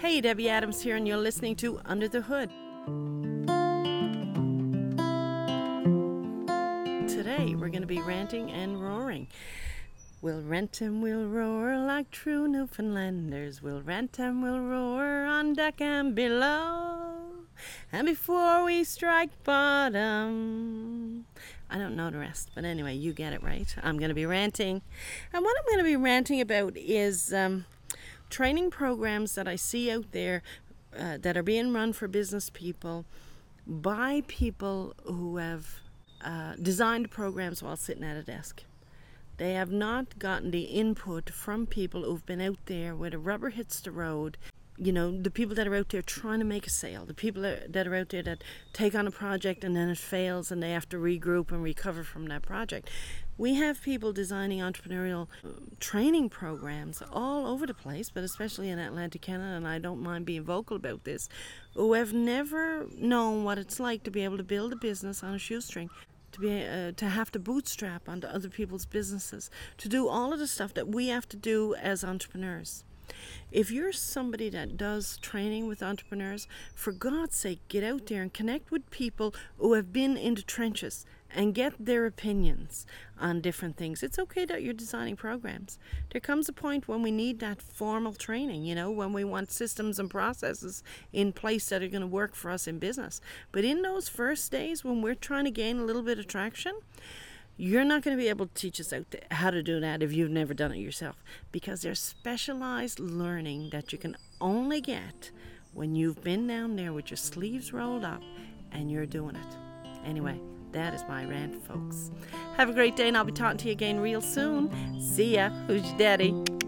Hey, Debbie Adams here, and you're listening to Under the Hood. Today, we're going to be ranting and roaring. We'll rant and we'll roar like true Newfoundlanders. We'll rant and we'll roar on deck and below. And before we strike bottom, I don't know the rest, but anyway, you get it right. I'm going to be ranting. And what I'm going to be ranting about is um, training programs that I see out there uh, that are being run for business people by people who have uh, designed programs while sitting at a desk. They have not gotten the input from people who've been out there where the rubber hits the road. You know, the people that are out there trying to make a sale, the people that are out there that take on a project and then it fails and they have to regroup and recover from that project. We have people designing entrepreneurial uh, training programs all over the place, but especially in Atlantic Canada, and I don't mind being vocal about this, who have never known what it's like to be able to build a business on a shoestring to be uh, to have to bootstrap onto other people's businesses, to do all of the stuff that we have to do as entrepreneurs. If you're somebody that does training with entrepreneurs, for God's sake, get out there and connect with people who have been in the trenches and get their opinions on different things. It's okay that you're designing programs. There comes a point when we need that formal training, you know, when we want systems and processes in place that are going to work for us in business. But in those first days when we're trying to gain a little bit of traction, you're not going to be able to teach us how to do that if you've never done it yourself because there's specialized learning that you can only get when you've been down there with your sleeves rolled up and you're doing it. Anyway, that is my rant, folks. Have a great day, and I'll be talking to you again real soon. See ya. Who's your daddy?